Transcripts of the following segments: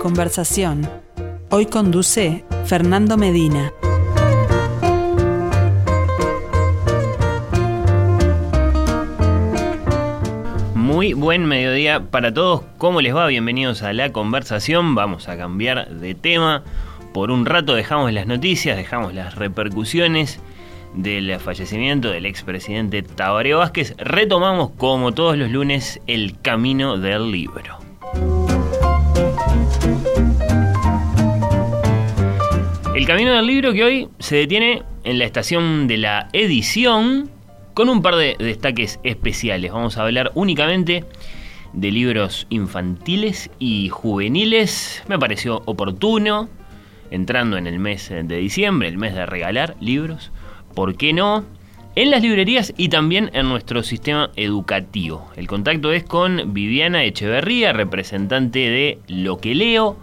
Conversación. Hoy conduce Fernando Medina. Muy buen mediodía para todos. ¿Cómo les va? Bienvenidos a la conversación. Vamos a cambiar de tema. Por un rato dejamos las noticias, dejamos las repercusiones del fallecimiento del expresidente Tabaré Vázquez. Retomamos, como todos los lunes, el camino del libro. El camino del libro que hoy se detiene en la estación de la edición con un par de destaques especiales. Vamos a hablar únicamente de libros infantiles y juveniles. Me pareció oportuno, entrando en el mes de diciembre, el mes de regalar libros. ¿Por qué no? En las librerías y también en nuestro sistema educativo. El contacto es con Viviana Echeverría, representante de Lo que leo,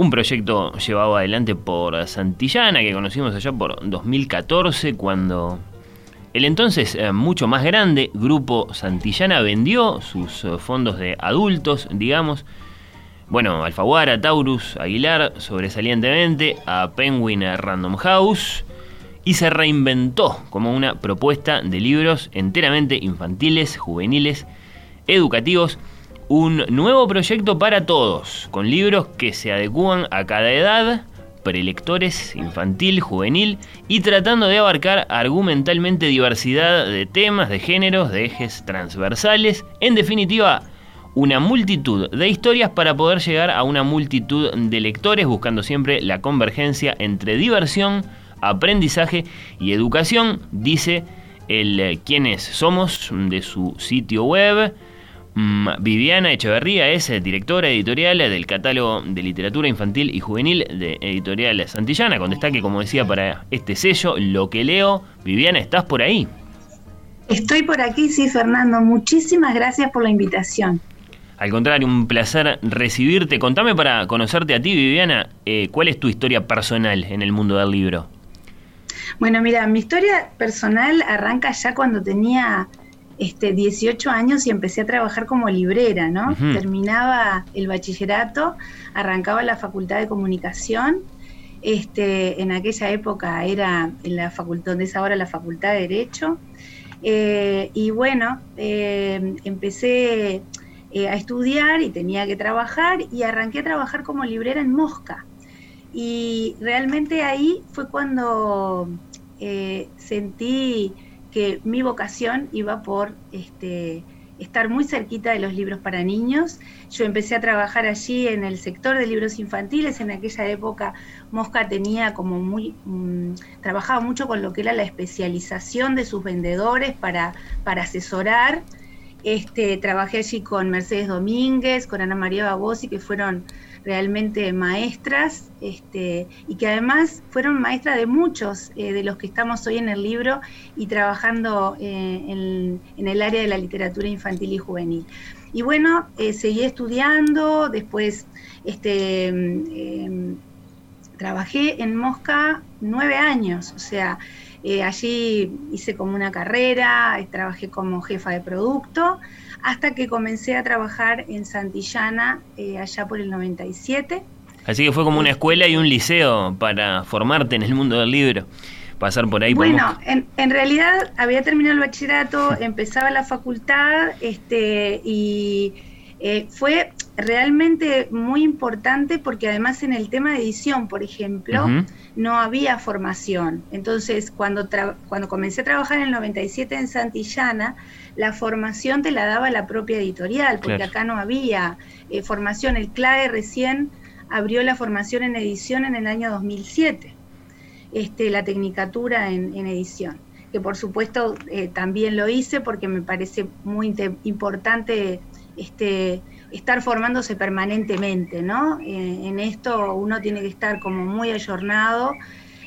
un proyecto llevado adelante por Santillana, que conocimos allá por 2014, cuando el entonces eh, mucho más grande grupo Santillana vendió sus eh, fondos de adultos, digamos, bueno, Alfaguara, Taurus, Aguilar, sobresalientemente, a Penguin Random House, y se reinventó como una propuesta de libros enteramente infantiles, juveniles, educativos, un nuevo proyecto para todos, con libros que se adecúan a cada edad, prelectores, infantil, juvenil y tratando de abarcar argumentalmente diversidad de temas, de géneros, de ejes transversales, en definitiva, una multitud de historias para poder llegar a una multitud de lectores buscando siempre la convergencia entre diversión, aprendizaje y educación, dice el eh, quiénes somos de su sitio web Viviana Echeverría es eh, directora editorial del catálogo de literatura infantil y juvenil de Editorial Santillana, con destaque, como decía, para este sello, Lo que leo. Viviana, ¿estás por ahí? Estoy por aquí, sí, Fernando. Muchísimas gracias por la invitación. Al contrario, un placer recibirte. Contame para conocerte a ti, Viviana, eh, ¿cuál es tu historia personal en el mundo del libro? Bueno, mira, mi historia personal arranca ya cuando tenía este, 18 años y empecé a trabajar como librera, ¿no? Terminaba el bachillerato, arrancaba la facultad de comunicación. Este, en aquella época era en la facultad, donde es ahora la facultad de Derecho. Eh, y bueno, eh, empecé eh, a estudiar y tenía que trabajar y arranqué a trabajar como librera en Mosca. Y realmente ahí fue cuando sentí que mi vocación iba por este, estar muy cerquita de los libros para niños. Yo empecé a trabajar allí en el sector de libros infantiles. En aquella época Mosca tenía como muy, mm, trabajaba mucho con lo que era la especialización de sus vendedores para, para asesorar. Este, trabajé allí con Mercedes Domínguez, con Ana María Babosi, que fueron realmente maestras este, y que además fueron maestras de muchos eh, de los que estamos hoy en el libro y trabajando eh, en, el área de la literatura infantil y juvenil. Y bueno, eh, seguí estudiando, después este, em, trabajé en Mosca nueve años, o sea, allí hice como una carrera, trabajé como jefa de producto hasta que comencé a trabajar en Santillana eh, allá por el 97. Así que fue como una escuela y un liceo para formarte en el mundo del libro, pasar por ahí. Bueno, en, en, realidad había terminado el bachillerato, empezaba la facultad este, y eh, fue realmente muy importante porque además en el tema de edición, por ejemplo, no había formación. Entonces, cuando, cuando comencé a trabajar en el 97 en Santillana, la formación te la daba la propia editorial, porque acá no había eh, formación. El CLAE recién abrió la formación en edición en el año 2007, este, la tecnicatura en, edición que por supuesto eh, también lo hice porque me parece muy importante este, estar formándose permanentemente, ¿no? Eh, en esto uno tiene que estar como muy ayornado.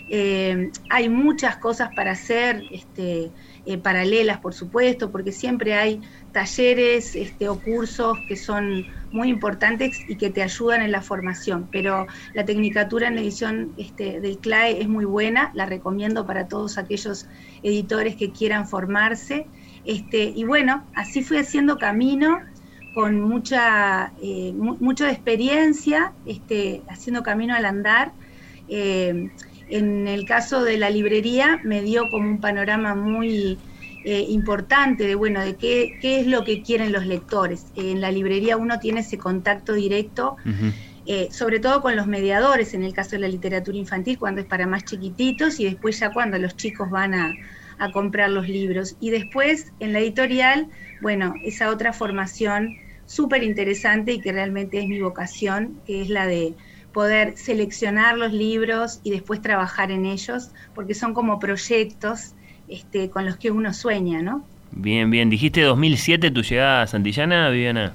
Eh, hay muchas cosas para hacer, este, eh, paralelas, por supuesto, porque siempre hay talleres este, o cursos que son muy importantes y que te ayudan en la formación. Pero la tecnicatura en edición este, del CLAE es muy buena, la recomiendo para todos aquellos editores que quieran formarse. Este, y bueno, así fui haciendo camino con mucha, eh, mucha experiencia, este, haciendo camino al andar. Eh, en el caso de la librería me dio como un panorama muy eh, importante de, bueno, de qué, qué, es lo que quieren los lectores. en la librería uno tiene ese contacto directo, sobre todo con los mediadores, en el caso de la literatura infantil, cuando es para más chiquititos y después ya cuando los chicos van a, a comprar los libros. Y después en la editorial, bueno, esa otra formación súper interesante y que realmente es mi vocación, que es la de poder seleccionar los libros y después trabajar en ellos, porque son como proyectos este, con los que uno sueña, ¿no? Bien, bien. ¿Dijiste 2007 tu llegada a Santillana, Viviana?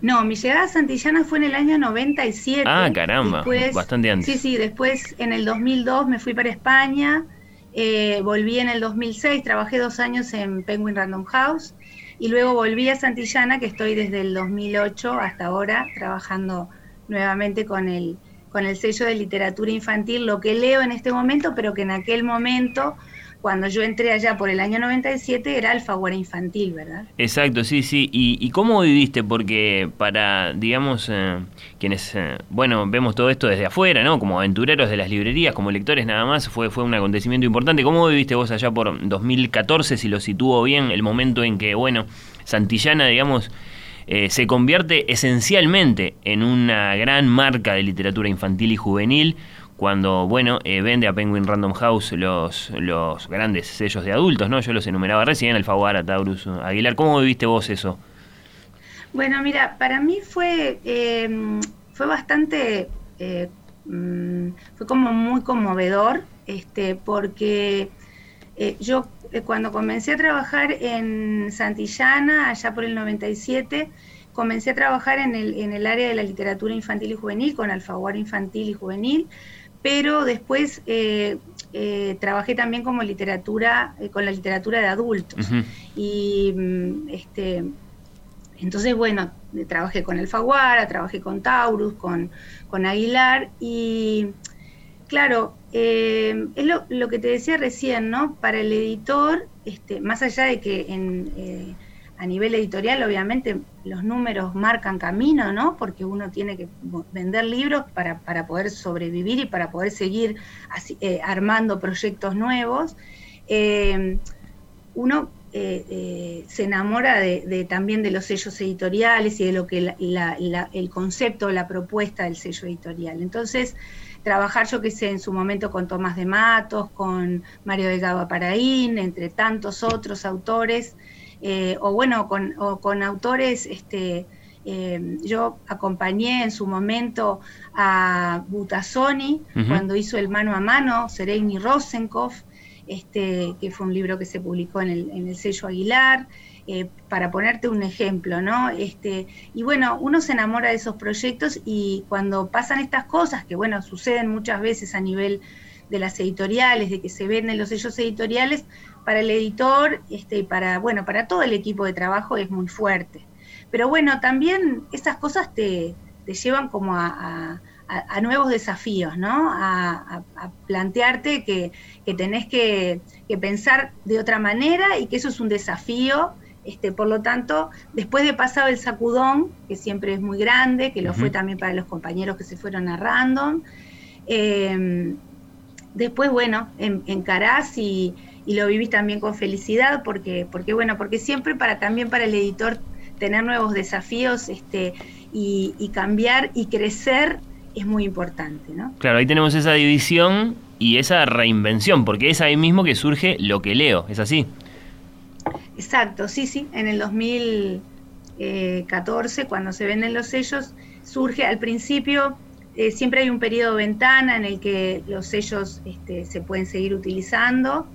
No, mi llegada a Santillana fue en el año 97. Ah, caramba, bastante antes. Sí, sí, después en el 2002 me fui para España, eh, volví en el 2006, trabajé dos años en Penguin Random House y luego volví a Santillana, que estoy desde el 2008 hasta ahora trabajando nuevamente con el, con el sello de literatura infantil, lo que leo en este momento, pero que en aquel momento cuando yo entré allá por el año 97 era Alfaguara Infantil, ¿verdad? Exacto, sí, sí. ¿Y, cómo viviste? Porque para, digamos, eh, quienes, eh, bueno, vemos todo esto desde afuera, ¿no? Como aventureros de las librerías, como lectores nada más, fue, fue un acontecimiento importante. ¿Cómo viviste vos allá por 2014, si lo situó bien, el momento en que, bueno, Santillana, digamos, eh, se convierte esencialmente en una gran marca de literatura infantil y juvenil? Cuando, bueno, eh, vende a Penguin Random House los, los grandes sellos de adultos, ¿no? Yo los enumeraba recién, Alfaguara, Taurus, Aguilar. ¿Cómo viviste vos eso? Bueno, mira, para mí fue, em, fue bastante, eh, mm, fue como muy conmovedor, este, porque eh, yo cuando comencé a trabajar en Santillana, allá por el 97, comencé a trabajar en el, en el área de la literatura infantil y juvenil, con Alfaguara infantil y juvenil, pero después eh, eh, trabajé también como literatura, eh, con la literatura de adultos. Y mm, este, entonces, bueno, trabajé con Alfaguara, trabajé con Taurus, con, con Aguilar, y claro, es lo, lo, que te decía recién, ¿no? Para el editor, este, más allá de que en a nivel editorial, obviamente, los números marcan camino, ¿no? Porque uno tiene que vender libros para, poder sobrevivir y para poder seguir eh, armando proyectos nuevos. Eh, uno eh, se enamora de, también de los sellos editoriales y de lo que el concepto, la propuesta del sello editorial. Entonces, trabajar, yo que sé, en su momento con Tomás de Matos, con Mario Delgado Paraín, entre tantos otros autores, eh, o bueno, con, con autores, este, eh, yo acompañé en su momento a Butasoni cuando hizo el mano a mano, Sereni Rosenkopf, este, que fue un libro que se publicó en el, en el sello Aguilar, eh, para ponerte un ejemplo, ¿no? Este, y bueno, uno se enamora de esos proyectos y cuando pasan estas cosas, que bueno, suceden muchas veces a nivel de las editoriales, de que se venden los sellos editoriales, para el editor este, y para, bueno, para todo el equipo de trabajo es muy fuerte. Pero bueno, también esas cosas te, llevan como a, nuevos desafíos, ¿no? A, plantearte que, tenés que, pensar de otra manera y que eso es un desafío. Este, por lo tanto, después de pasado el sacudón, que siempre es muy grande, que lo fue también para los compañeros que se fueron a Random, eh, después, bueno, en, encarás y, y lo vivís también con felicidad porque, porque bueno, porque siempre para también para el editor tener nuevos desafíos este, y, cambiar y crecer es muy importante, ¿no? Claro, ahí tenemos esa división y esa reinvención, porque es ahí mismo que surge lo que leo, ¿es así? Exacto, sí, sí, en el 2014, cuando se venden los sellos, surge al principio, eh, siempre hay un periodo ventana en el que los sellos este, se pueden seguir utilizando,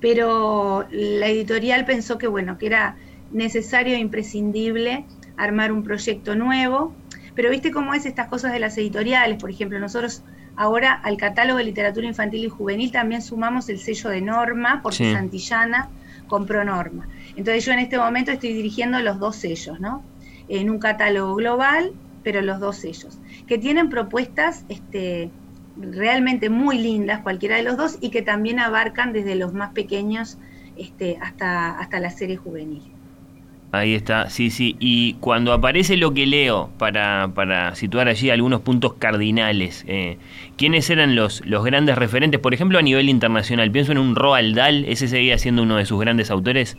pero la editorial pensó que bueno, que era necesario e imprescindible armar un proyecto nuevo. Pero viste cómo es estas cosas de las editoriales, por ejemplo, nosotros ahora al catálogo de literatura infantil y juvenil también sumamos el sello de Norma, porque Santillana compró Norma. Entonces yo en este momento estoy dirigiendo los dos sellos, ¿no? En un catálogo global, pero los dos sellos, que tienen propuestas este, realmente muy lindas, cualquiera de los dos, y que también abarcan desde los más pequeños este, hasta, hasta la serie juvenil. Ahí está, sí, sí. Y cuando aparece lo que leo, para, para situar allí algunos puntos cardinales, eh, ¿quiénes eran los, los grandes referentes? Por ejemplo, a nivel internacional, pienso en un Roald Dahl, ¿ese seguía siendo uno de sus grandes autores?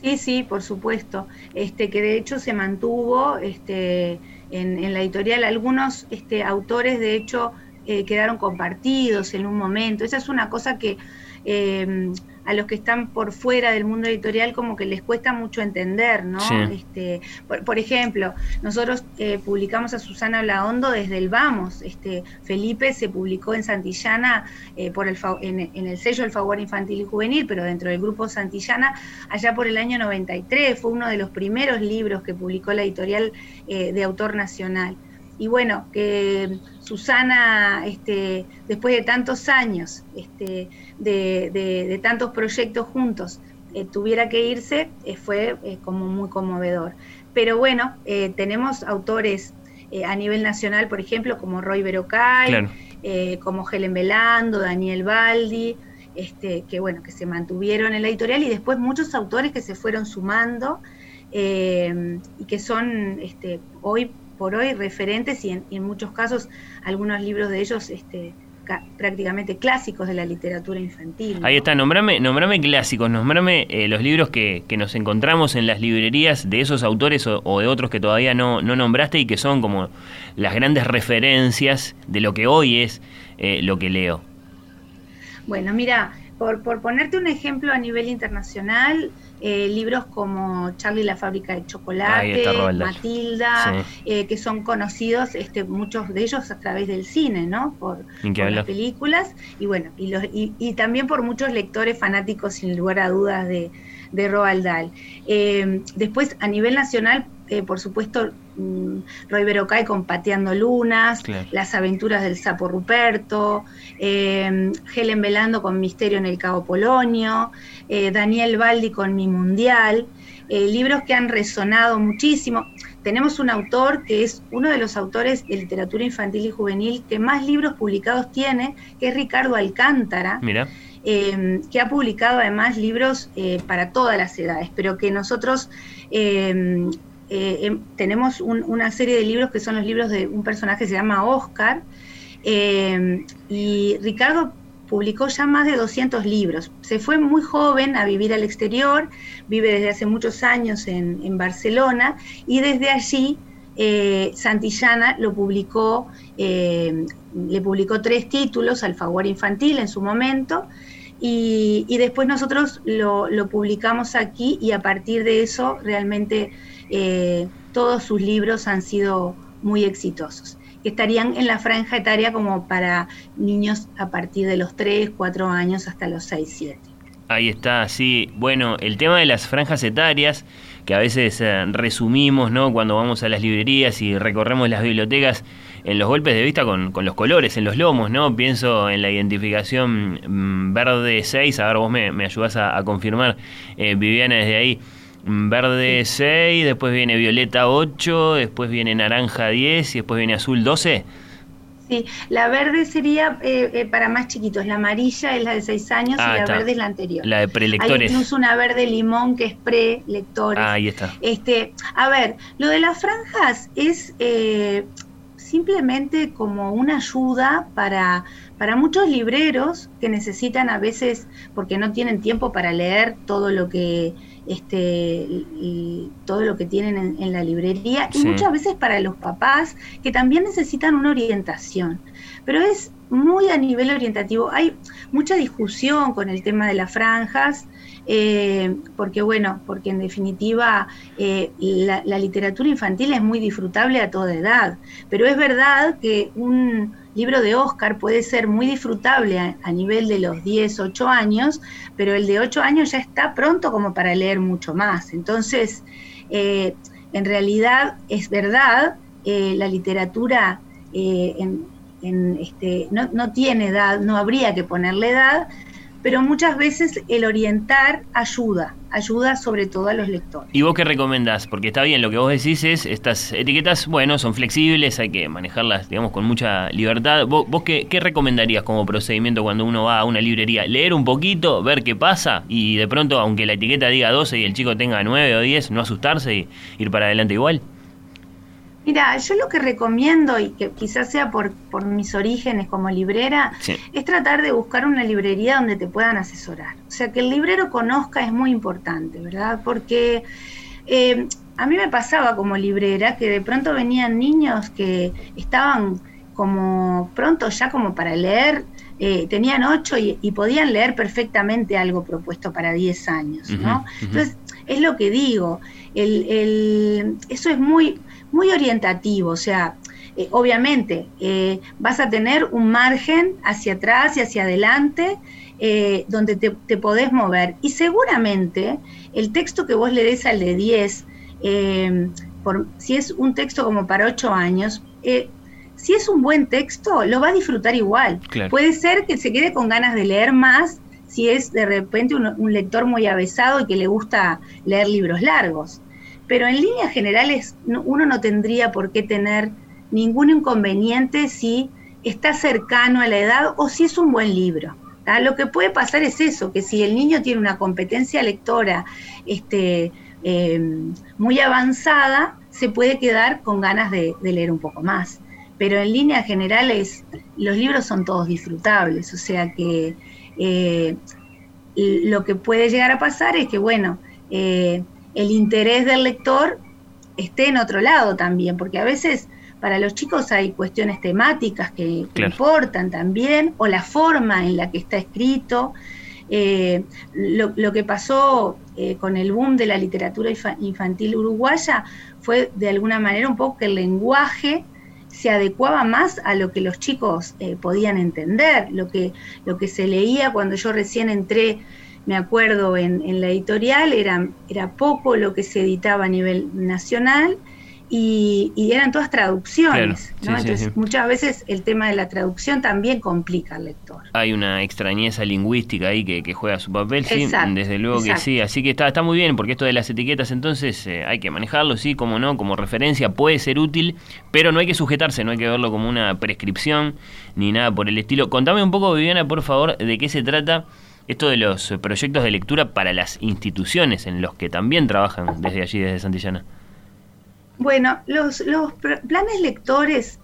Sí, sí, por supuesto. Este, que de hecho se mantuvo este, en, la editorial. Algunos este, autores, de hecho, eh, quedaron compartidos en un momento. Esa es una cosa que eh, a los que están por fuera del mundo editorial como que les cuesta mucho entender, ¿no? Este, por, ejemplo, nosotros eh, publicamos a Susana Blaondo desde el Vamos. Este, Felipe se publicó en Santillana eh, por el, en, el sello El Favor Infantil y Juvenil, pero dentro del grupo Santillana, allá por el año 93. Fue uno de los primeros libros que publicó la editorial eh, de autor nacional y bueno, que Susana, este, después de tantos años, este, de, tantos proyectos juntos, eh, tuviera que irse, eh, fue eh, como muy conmovedor. Pero bueno, tenemos autores a nivel nacional, por ejemplo, como Roy Berocay, como Helen Belando, Daniel Baldi, este, que bueno, que se mantuvieron en la editorial y después muchos autores que se fueron sumando y que son este, hoy por hoy referentes y en, muchos casos algunos libros de ellos este, prácticamente clásicos de la literatura infantil. Ahí está, nombrame, nombrame clásicos, nombrame eh, los libros que, nos encontramos en las librerías de esos autores o, de otros que todavía no, no, nombraste y que son como las grandes referencias de lo que hoy es eh, lo que leo. Bueno, mira, por, por ponerte un ejemplo a nivel internacional, eh, libros como Charlie la fábrica de chocolate, Matilda, eh, que son conocidos, este, muchos de ellos a través del cine, ¿no? Por, las películas y bueno, y, los, y, también por muchos lectores fanáticos, sin lugar a dudas, de, de Roald Dahl. Eh, después, a nivel nacional, por supuesto, Roy Berocay con Pateando Lunas, Las aventuras del sapo Ruperto, Helen Velando con Misterio en el Cabo Polonio, eh, Daniel Baldi con Mi Mundial, eh, libros que han resonado muchísimo. Tenemos un autor que es uno de los autores de literatura infantil y juvenil que más libros publicados tiene, que es Ricardo Alcántara. Mira. Eh, que ha publicado además libros para todas las edades, pero que nosotros em, tenemos una serie de libros que son los libros de un personaje que se llama Oscar, y Ricardo publicó ya más de 200 libros. Se fue muy joven a vivir al exterior, vive desde hace muchos años en, Barcelona y desde allí eh, Santillana lo publicó, eh, le publicó tres títulos, Alfaguara Infantil en su momento, y, después nosotros lo, publicamos aquí y a partir de eso realmente eh, todos sus libros han sido muy exitosos estarían en la franja etaria como para niños a partir de los 3, 4 años hasta los 6, 7. Ahí está, sí. Bueno, el tema de las franjas etarias, que a veces eh, resumimos, ¿no? Cuando vamos a las librerías y recorremos las bibliotecas, en los golpes de vista con, con los colores, en los lomos, ¿no? Pienso en la identificación mm, verde 6, a ver, vos me, me ayudás a, confirmar, eh, Viviana, desde ahí Verde 6, después viene violeta 8, después viene naranja 10 y después viene azul 12. Sí, la verde sería eh, eh, para más chiquitos, la amarilla es la de 6 años y ah, la verde es la anterior. La de prelectores. Hay incluso una verde limón que es prelectores. Ah, ahí está. Este, a ver, lo de las franjas es eh, simplemente como una ayuda para, para muchos libreros que necesitan a veces, porque no tienen tiempo para leer todo lo que este, y todo lo que tienen en, la librería y muchas veces para los papás que también necesitan una orientación. Pero es muy a nivel orientativo. Hay mucha discusión con el tema de las franjas, eh, porque bueno, porque en definitiva eh, la, literatura infantil es muy disfrutable a toda edad, pero es verdad que un libro de Oscar puede ser muy disfrutable a, nivel de los 10, 8 años, pero el de 8 años ya está pronto como para leer mucho más. Entonces, eh, en realidad es verdad, la literatura en, este, no, no tiene edad, no habría que ponerle edad, pero muchas veces el orientar ayuda, ayuda sobre todo a los lectores. ¿Y vos qué recomendás? Porque está bien, lo que vos decís es, estas etiquetas, bueno, son flexibles, hay que manejarlas, digamos, con mucha libertad. ¿Vos, qué, qué, recomendarías como procedimiento cuando uno va a una librería? ¿Leer un poquito, ver qué pasa y de pronto, aunque la etiqueta diga 12 y el chico tenga 9 o 10, no asustarse y ir para adelante igual? Mira, yo lo que recomiendo, y que quizás sea por, por mis orígenes como librera, es tratar de buscar una librería donde te puedan asesorar. O sea, que el librero conozca es muy importante, ¿verdad? Porque eh, a mí me pasaba como librera que de pronto venían niños que estaban como pronto ya como para leer, eh, tenían ocho y, podían leer perfectamente algo propuesto para diez años, ¿no? Entonces, es lo que digo, el, el, eso es muy muy orientativo, o sea, eh, obviamente eh, vas a tener un margen hacia atrás y hacia adelante eh, donde te, podés mover. Y seguramente el texto que vos le des al de 10, por, si es un texto como para 8 años, si es un buen texto, lo va a disfrutar igual. Puede ser que se quede con ganas de leer más si es de repente un lector muy avesado y que le gusta leer libros largos pero en líneas generales uno no tendría por qué tener ningún inconveniente si está cercano a la edad o si es un buen libro. Lo que puede pasar es eso, que si el niño tiene una competencia lectora este, em, muy avanzada, se puede quedar con ganas de, leer un poco más. Pero en líneas generales los libros son todos disfrutables, o sea que eh, lo que puede llegar a pasar es que, bueno, eh, el interés del lector esté en otro lado también, porque a veces para los chicos hay cuestiones temáticas que, importan también, o la forma en la que está escrito. Eh, lo, que pasó eh, con el boom de la literatura infantil uruguaya fue de alguna manera un poco que el lenguaje se adecuaba más a lo que los chicos eh, podían entender, lo que, lo que se leía cuando yo recién entré me acuerdo en, la editorial, era, era poco lo que se editaba a nivel nacional y, eran todas traducciones. Entonces, muchas veces el tema de la traducción también complica al lector. Hay una extrañeza lingüística ahí que, juega su papel, sí, desde luego que sí. Así que está, está muy bien, porque esto de las etiquetas, entonces eh, hay que manejarlo, sí, como no, como referencia puede ser útil, pero no hay que sujetarse, no hay que verlo como una prescripción ni nada por el estilo. Contame un poco, Viviana, por favor, de qué se trata esto de los proyectos de lectura para las instituciones en los que también trabajan desde allí, desde Santillana. Bueno, los, planes lectores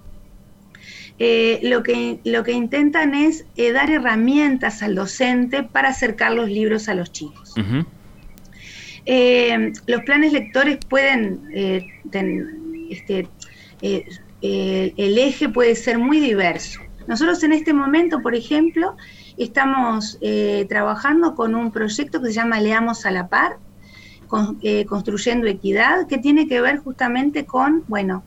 eh, lo, que, lo que intentan es eh, dar herramientas al docente para acercar los libros a los chicos. Eh, los planes lectores pueden, este, el eje puede ser muy diverso. Nosotros en este momento, por ejemplo, estamos eh, trabajando con un proyecto que se llama Leamos a la Par, eh, construyendo equidad, que tiene que ver justamente con, bueno,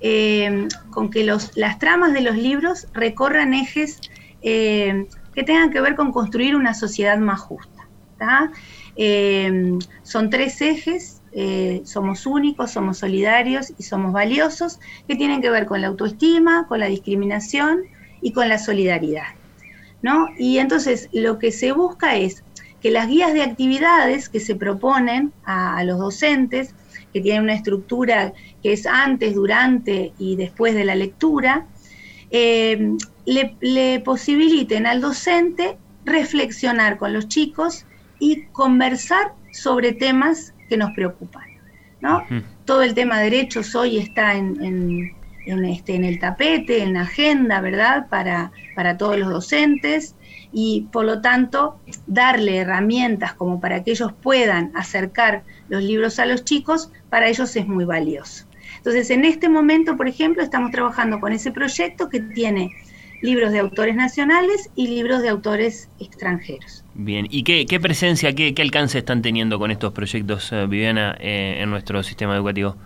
eh, con que los, las tramas de los libros recorran ejes que tengan que ver con construir una sociedad más justa. son tres ejes, somos únicos, somos solidarios y somos valiosos, que tienen que ver con la autoestima, con la discriminación y con la solidaridad. ¿No? Y entonces lo que se busca es que las guías de actividades que se proponen a, los docentes, que tienen una estructura que es antes, durante y después de la lectura, eh, le, posibiliten al docente reflexionar con los chicos y conversar sobre temas que nos preocupan. ¿no? Todo el tema de derechos hoy está en en, este, en el tapete, en la agenda, ¿verdad? Para, para todos los docentes y por lo tanto darle herramientas como para que ellos puedan acercar los libros a los chicos, para ellos es muy valioso. Entonces, en este momento, por ejemplo, estamos trabajando con ese proyecto que tiene libros de autores nacionales y libros de autores extranjeros. Bien, ¿y qué, presencia, qué, alcance están teniendo con estos proyectos, eh, Viviana, eh, en nuestro sistema educativo?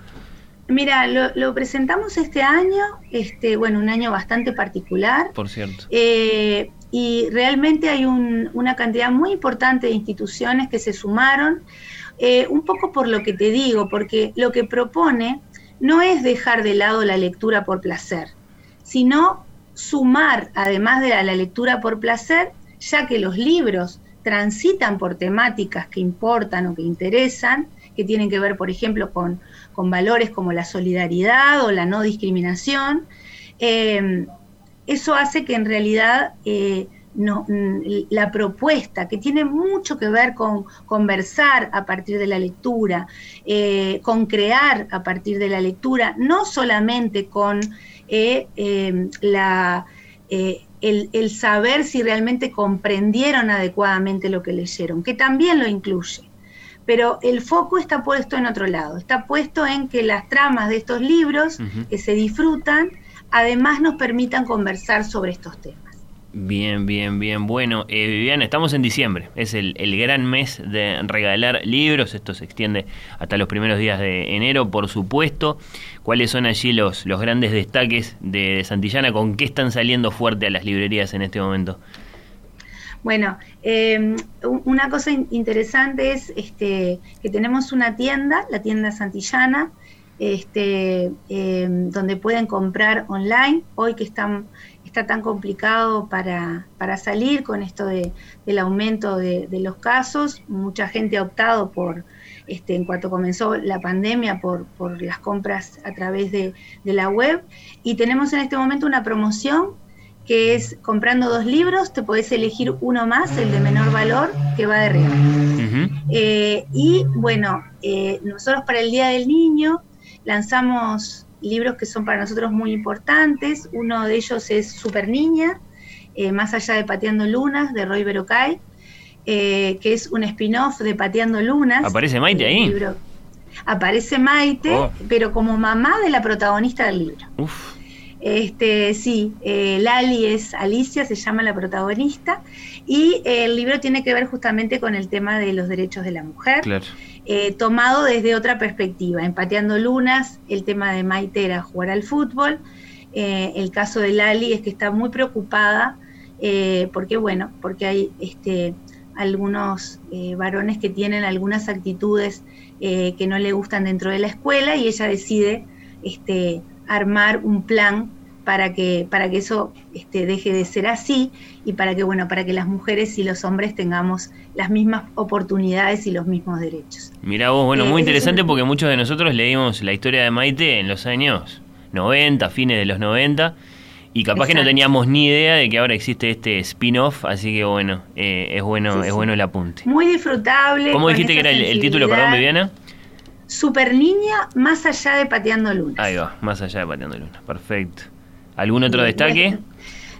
Mira, lo, presentamos este año, este, bueno, un año bastante particular. Por cierto. Eh, y realmente hay una cantidad muy importante de instituciones que se sumaron, eh, un poco por lo que te digo, porque lo que propone no es dejar de lado la lectura por placer, sino sumar, además de la lectura por placer, ya que los libros transitan por temáticas que importan o que interesan, que tienen que ver, por ejemplo, con, valores como la solidaridad o la no discriminación. Eh, eso hace que en realidad eh, no, la propuesta, que tiene mucho que ver con conversar a partir de la lectura, eh, con crear a partir de la lectura, no solamente con la el, saber si realmente comprendieron adecuadamente lo que leyeron, que también lo incluye. Pero el foco está puesto en otro lado, está puesto en que las tramas de estos libros que se disfrutan, además nos permitan conversar sobre estos temas. Bien, bien, bien. Bueno, eh, Viviana, estamos en diciembre. Es el, gran mes de regalar libros. Esto se extiende hasta los primeros días de enero, por supuesto. ¿Cuáles son allí los, los grandes destaques de, Santillana? ¿Con qué están saliendo fuerte a las librerías en este momento? Bueno, em, una cosa interesante es este, que tenemos una tienda, la tienda Santillana, este, em, donde pueden comprar online. Hoy que están está tan complicado para, para salir con esto de, del aumento de, los casos. Mucha gente ha optado por, este, en cuanto comenzó la pandemia, por, por las compras a través de, la web. Y tenemos en este momento una promoción que es comprando dos libros, te podés elegir uno más, el de menor valor, que va de regalo. Eh, y bueno, eh, nosotros para el Día del Niño lanzamos libros que son para nosotros muy importantes. Uno de ellos es Super Niña, eh, Más allá de Pateando Lunas, de Roy Berocay, que es un spin-off de Pateando Lunas. ¿Aparece Maite ahí? Aparece Maite, oh. pero como mamá de la protagonista del libro. Uf. Este, sí, eh, Lali es Alicia, se llama la protagonista, y el libro tiene que ver justamente con el tema de los derechos de la mujer. Claro. Eh, tomado desde otra perspectiva. Empateando Lunas, el tema de Maite era jugar al fútbol. Eh, el caso de Lali es que está muy preocupada porque, bueno, porque hay este, algunos varones que tienen algunas actitudes que no le gustan dentro de la escuela y ella decide este, armar un plan para que, para que eso este, deje de ser así y para que, bueno, para que las mujeres y los hombres tengamos las mismas oportunidades y los mismos derechos. Mira vos, bueno, muy eh, interesante porque muchos de nosotros leímos la historia de Maite en los años 90, fines de los 90, y capaz que no teníamos ni idea de que ahora existe este spin-off, así que bueno, eh, es bueno es bueno el apunte. Muy disfrutable. ¿Cómo dijiste que era el, título, perdón, Viviana? Super Niña, más allá de Pateando Lunas. Ahí va, más allá de Pateando Lunas, perfecto. ¿Algún otro destaque?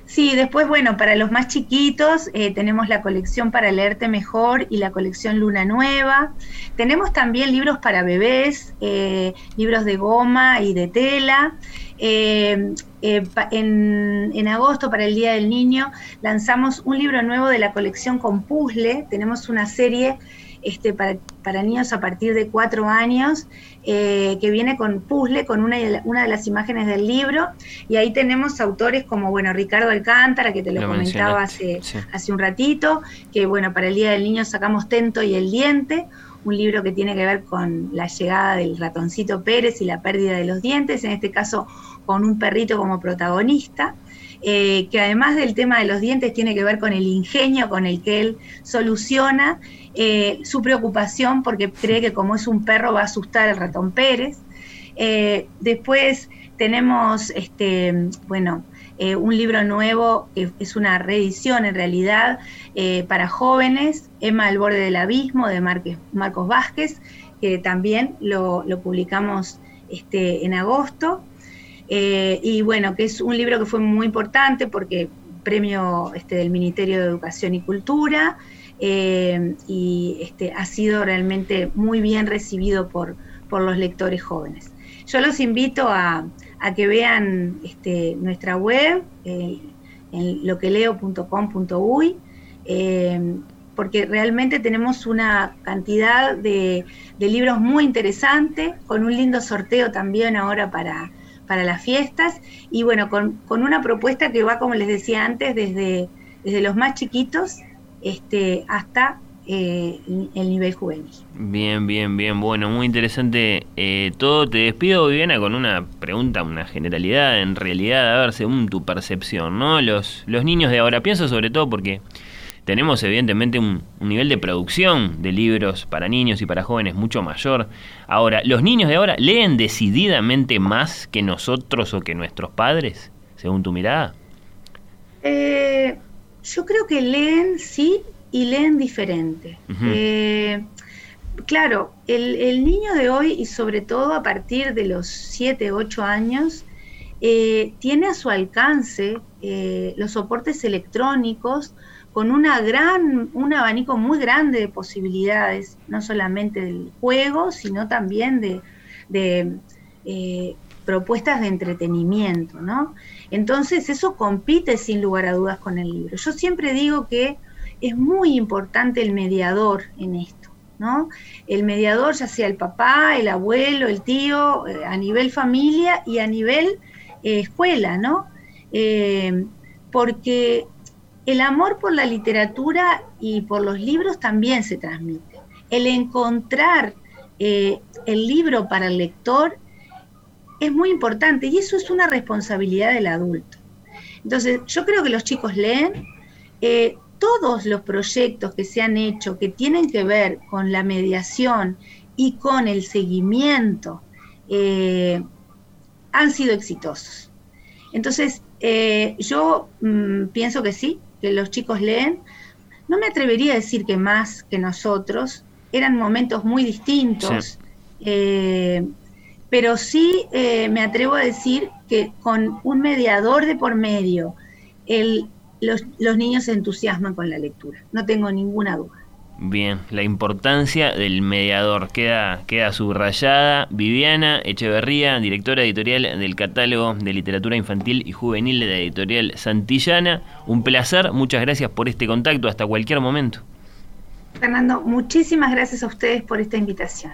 Sí, después, bueno, para los más chiquitos eh, tenemos la colección para leerte mejor y la colección Luna Nueva. Tenemos también libros para bebés, eh, libros de goma y de tela. Eh, en, en, agosto, para el Día del Niño, lanzamos un libro nuevo de la colección con puzzle. Tenemos una serie este, para, niños a partir de cuatro años, eh, que viene con puzzle, con una, una, de las imágenes del libro, y ahí tenemos autores como, bueno, Ricardo Alcántara, que te lo, comentaba hace, hace un ratito, que, bueno, para el Día del Niño sacamos Tento y el Diente, un libro que tiene que ver con la llegada del ratoncito Pérez y la pérdida de los dientes, en este caso con un perrito como protagonista. Eh, que además del tema de los dientes tiene que ver con el ingenio con el que él soluciona eh, su preocupación porque cree que como es un perro va a asustar al ratón Pérez. Eh, después tenemos, este, bueno, un libro nuevo que es una reedición en realidad para jóvenes, Emma al borde del abismo de Marcos Vázquez, que también lo, publicamos este, en agosto. Eh, y bueno, que es un libro que fue muy importante porque premio este, del Ministerio de Educación y Cultura eh, y este, ha sido realmente muy bien recibido por, por los lectores jóvenes. Yo los invito a, que vean este, nuestra web, eh, en loqueleo.com.uy, porque realmente tenemos una cantidad de, de libros muy interesante, con un lindo sorteo también ahora para, para las fiestas y bueno, con, una propuesta que va, como les decía antes, desde, desde los más chiquitos este, hasta eh, el nivel juvenil. Bien, bien, bien, bueno, muy interesante eh, todo. Te despido, Viviana, con una pregunta, una generalidad, en realidad, a ver, según tu percepción, ¿no? Los, los niños de ahora, pienso sobre todo porque tenemos evidentemente un, nivel de producción de libros para niños y para jóvenes mucho mayor. Ahora, ¿los niños de ahora leen decididamente más que nosotros o que nuestros padres, según tu mirada? Eh, yo creo que leen sí y leen diferente. Eh, claro, el, niño de hoy y sobre todo a partir de los 7, 8 años, eh, tiene a su alcance los soportes electrónicos con una gran, un abanico muy grande de posibilidades, no solamente del juego, sino también de, eh, propuestas de entretenimiento, ¿no? Entonces eso compite sin lugar a dudas con el libro. Yo siempre digo que es muy importante el mediador en esto, ¿no? El mediador, ya sea el papá, el abuelo, el tío, eh, a nivel familia y a nivel eh, escuela, ¿no? porque el amor por la literatura y por los libros también se transmite. El encontrar eh, el libro para el lector es muy importante y eso es una responsabilidad del adulto. Entonces, yo creo que los chicos leen eh, todos los proyectos que se han hecho que tienen que ver con la mediación y con el seguimiento eh, han sido exitosos. Entonces, yo mm, pienso que sí, que los chicos leen, no me atrevería a decir que más que nosotros, eran momentos muy distintos, eh, pero sí eh, me atrevo a decir que con un mediador de por medio, los, los niños se entusiasman con la lectura, no tengo ninguna duda. Bien, la importancia del mediador queda, queda subrayada. Viviana Echeverría, directora editorial del catálogo de literatura infantil y juvenil de la editorial Santillana. Un placer, muchas gracias por este contacto, hasta cualquier momento. Fernando, muchísimas gracias a ustedes por esta invitación.